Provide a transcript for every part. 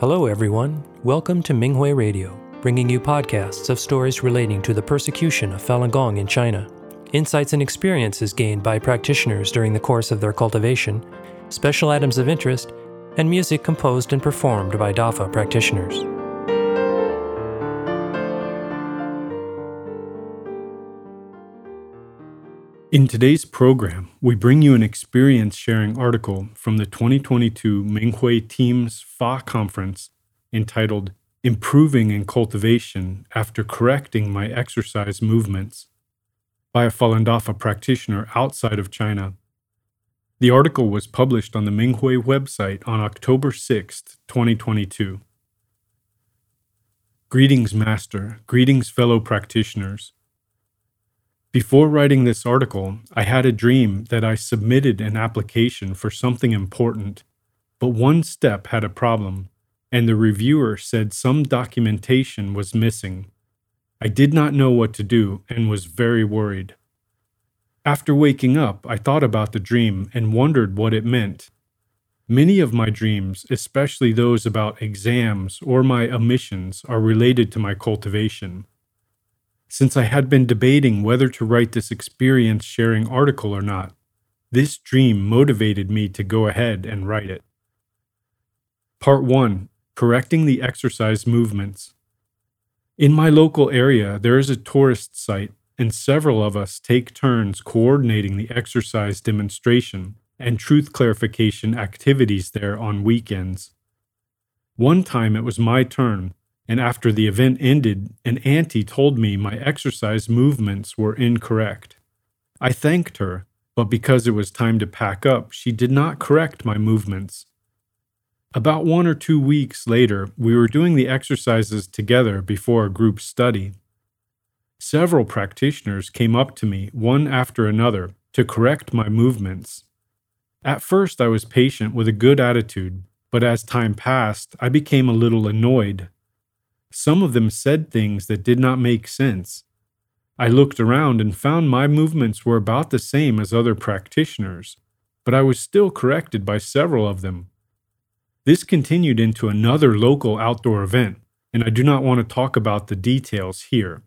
Hello, everyone. Welcome to Minghui Radio, bringing you podcasts of stories relating to the persecution of Falun Gong in China, insights and experiences gained by practitioners during the course of their cultivation, special items of interest, and music composed and performed by DAFA practitioners. In today's program, we bring you an experience sharing article from the 2022 Minghui Teams Fa conference entitled Improving in Cultivation After Correcting My Exercise Movements by a Falun Dafa practitioner outside of China. The article was published on the Minghui website on October 6, 2022. Greetings, Master. Greetings, fellow practitioners. Before writing this article, I had a dream that I submitted an application for something important, but one step had a problem, and the reviewer said some documentation was missing. I did not know what to do and was very worried. After waking up, I thought about the dream and wondered what it meant. Many of my dreams, especially those about exams or my omissions, are related to my cultivation. Since I had been debating whether to write this experience sharing article or not, this dream motivated me to go ahead and write it. Part 1 Correcting the Exercise Movements. In my local area, there is a tourist site, and several of us take turns coordinating the exercise demonstration and truth clarification activities there on weekends. One time it was my turn, and after the event ended, an auntie told me my exercise movements were incorrect. I thanked her, but because it was time to pack up, she did not correct my movements. About one or two weeks later, we were doing the exercises together before a group study. Several practitioners came up to me, one after another, to correct my movements. At first, I was patient with a good attitude, but as time passed, I became a little annoyed some of them said things that did not make sense. I looked around and found my movements were about the same as other practitioners, but I was still corrected by several of them. This continued into another local outdoor event, and I do not want to talk about the details here.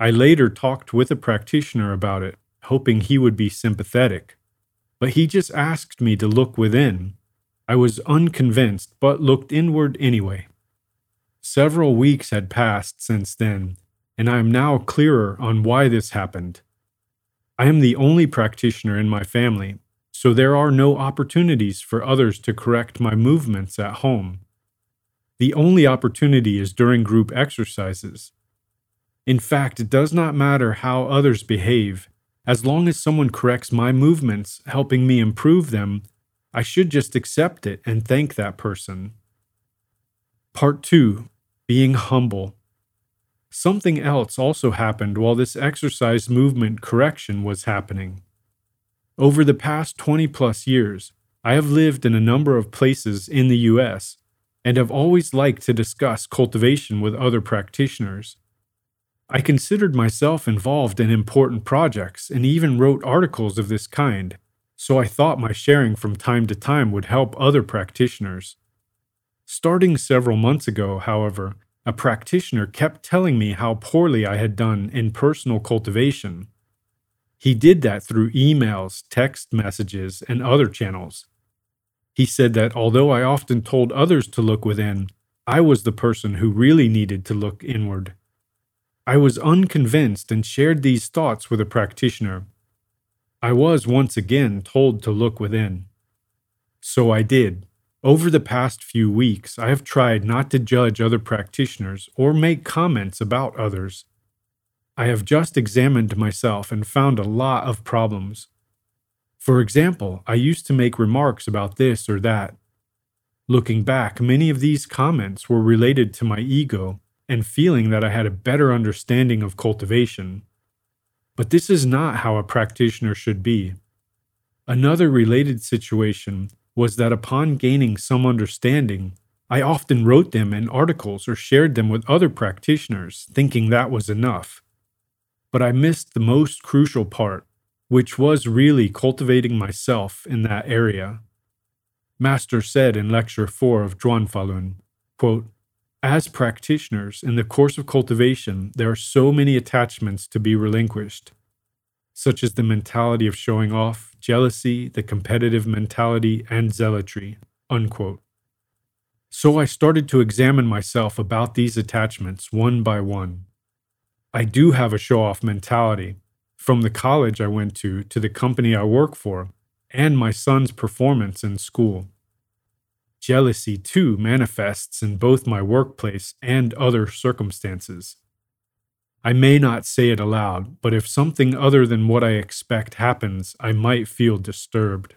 I later talked with a practitioner about it, hoping he would be sympathetic, but he just asked me to look within. I was unconvinced, but looked inward anyway. Several weeks had passed since then, and I am now clearer on why this happened. I am the only practitioner in my family, so there are no opportunities for others to correct my movements at home. The only opportunity is during group exercises. In fact, it does not matter how others behave. As long as someone corrects my movements, helping me improve them, I should just accept it and thank that person. Part 2 being humble. Something else also happened while this exercise movement correction was happening. Over the past 20 plus years, I have lived in a number of places in the US and have always liked to discuss cultivation with other practitioners. I considered myself involved in important projects and even wrote articles of this kind, so I thought my sharing from time to time would help other practitioners. Starting several months ago, however, a practitioner kept telling me how poorly I had done in personal cultivation. He did that through emails, text messages, and other channels. He said that although I often told others to look within, I was the person who really needed to look inward. I was unconvinced and shared these thoughts with a practitioner. I was once again told to look within. So I did. Over the past few weeks, I have tried not to judge other practitioners or make comments about others. I have just examined myself and found a lot of problems. For example, I used to make remarks about this or that. Looking back, many of these comments were related to my ego and feeling that I had a better understanding of cultivation. But this is not how a practitioner should be. Another related situation was that upon gaining some understanding, I often wrote them in articles or shared them with other practitioners, thinking that was enough. But I missed the most crucial part, which was really cultivating myself in that area. Master said in Lecture 4 of Zhuan Falun Quote, as practitioners, in the course of cultivation, there are so many attachments to be relinquished, such as the mentality of showing off, jealousy, the competitive mentality, and zealotry. Unquote. So I started to examine myself about these attachments one by one. I do have a show off mentality, from the college I went to to the company I work for, and my son's performance in school. Jealousy, too, manifests in both my workplace and other circumstances. I may not say it aloud, but if something other than what I expect happens, I might feel disturbed.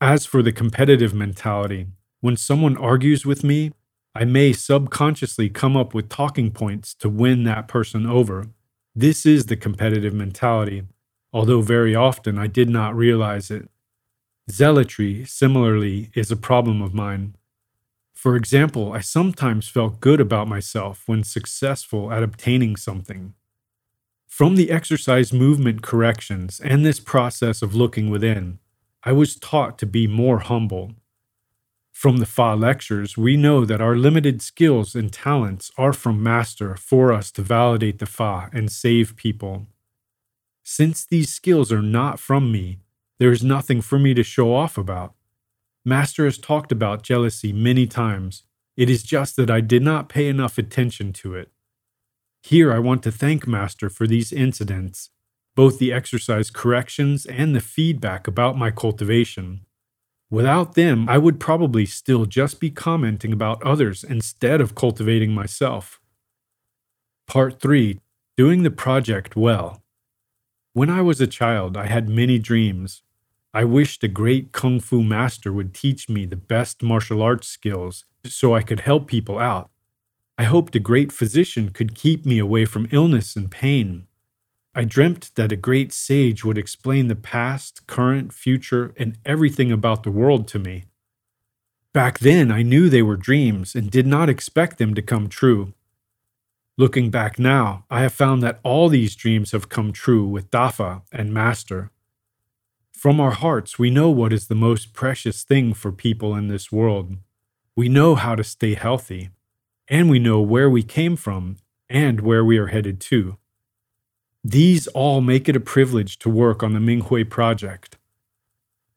As for the competitive mentality, when someone argues with me, I may subconsciously come up with talking points to win that person over. This is the competitive mentality, although very often I did not realize it. Zealotry, similarly, is a problem of mine. For example, I sometimes felt good about myself when successful at obtaining something. From the exercise movement corrections and this process of looking within, I was taught to be more humble. From the Fa lectures, we know that our limited skills and talents are from Master for us to validate the Fa and save people. Since these skills are not from me, there is nothing for me to show off about. Master has talked about jealousy many times. It is just that I did not pay enough attention to it. Here I want to thank Master for these incidents, both the exercise corrections and the feedback about my cultivation. Without them, I would probably still just be commenting about others instead of cultivating myself. Part 3 Doing the Project Well. When I was a child, I had many dreams. I wished a great kung fu master would teach me the best martial arts skills so I could help people out. I hoped a great physician could keep me away from illness and pain. I dreamt that a great sage would explain the past, current, future, and everything about the world to me. Back then, I knew they were dreams and did not expect them to come true. Looking back now, I have found that all these dreams have come true with Dafa and Master. From our hearts, we know what is the most precious thing for people in this world. We know how to stay healthy, and we know where we came from and where we are headed to. These all make it a privilege to work on the Minghui project.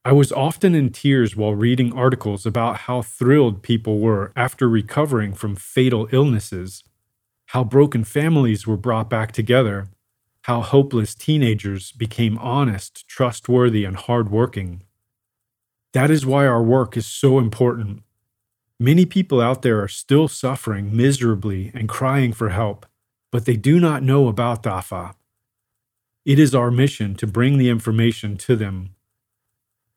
I was often in tears while reading articles about how thrilled people were after recovering from fatal illnesses how broken families were brought back together, how hopeless teenagers became honest, trustworthy, and hardworking. That is why our work is so important. Many people out there are still suffering miserably and crying for help, but they do not know about DAFA. It is our mission to bring the information to them.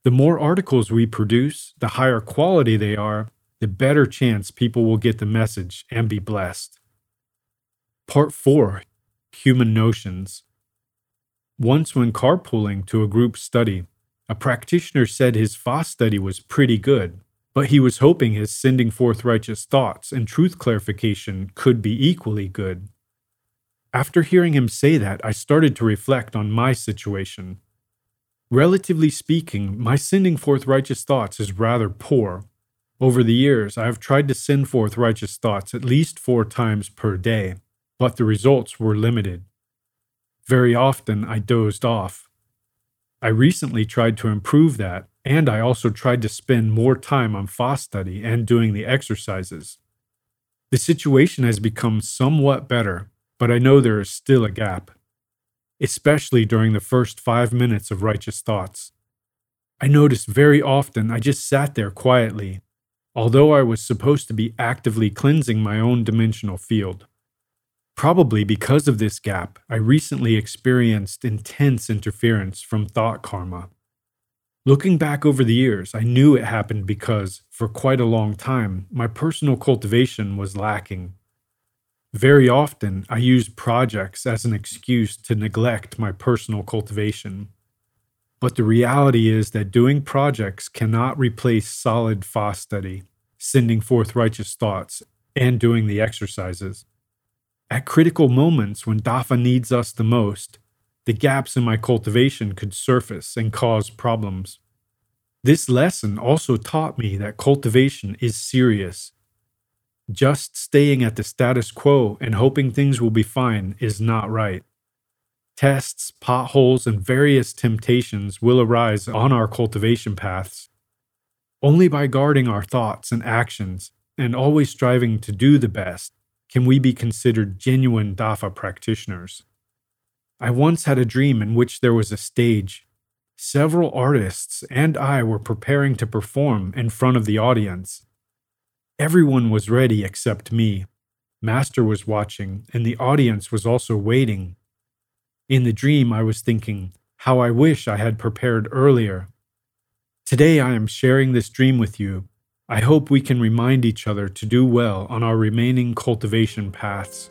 The more articles we produce, the higher quality they are, the better chance people will get the message and be blessed. Part 4 Human Notions. Once, when carpooling to a group study, a practitioner said his Fa study was pretty good, but he was hoping his sending forth righteous thoughts and truth clarification could be equally good. After hearing him say that, I started to reflect on my situation. Relatively speaking, my sending forth righteous thoughts is rather poor. Over the years, I have tried to send forth righteous thoughts at least four times per day but the results were limited. Very often I dozed off. I recently tried to improve that, and I also tried to spend more time on Fa study and doing the exercises. The situation has become somewhat better, but I know there is still a gap, especially during the first five minutes of righteous thoughts. I noticed very often I just sat there quietly, although I was supposed to be actively cleansing my own dimensional field. Probably because of this gap, I recently experienced intense interference from thought karma. Looking back over the years, I knew it happened because, for quite a long time, my personal cultivation was lacking. Very often, I used projects as an excuse to neglect my personal cultivation. But the reality is that doing projects cannot replace solid Fa study, sending forth righteous thoughts, and doing the exercises. At critical moments when Dafa needs us the most, the gaps in my cultivation could surface and cause problems. This lesson also taught me that cultivation is serious. Just staying at the status quo and hoping things will be fine is not right. Tests, potholes, and various temptations will arise on our cultivation paths. Only by guarding our thoughts and actions and always striving to do the best can we be considered genuine Dafa practitioners. I once had a dream in which there was a stage. Several artists and I were preparing to perform in front of the audience. Everyone was ready except me. Master was watching, and the audience was also waiting. In the dream, I was thinking, how I wish I had prepared earlier. Today, I am sharing this dream with you I hope we can remind each other to do well on our remaining cultivation paths.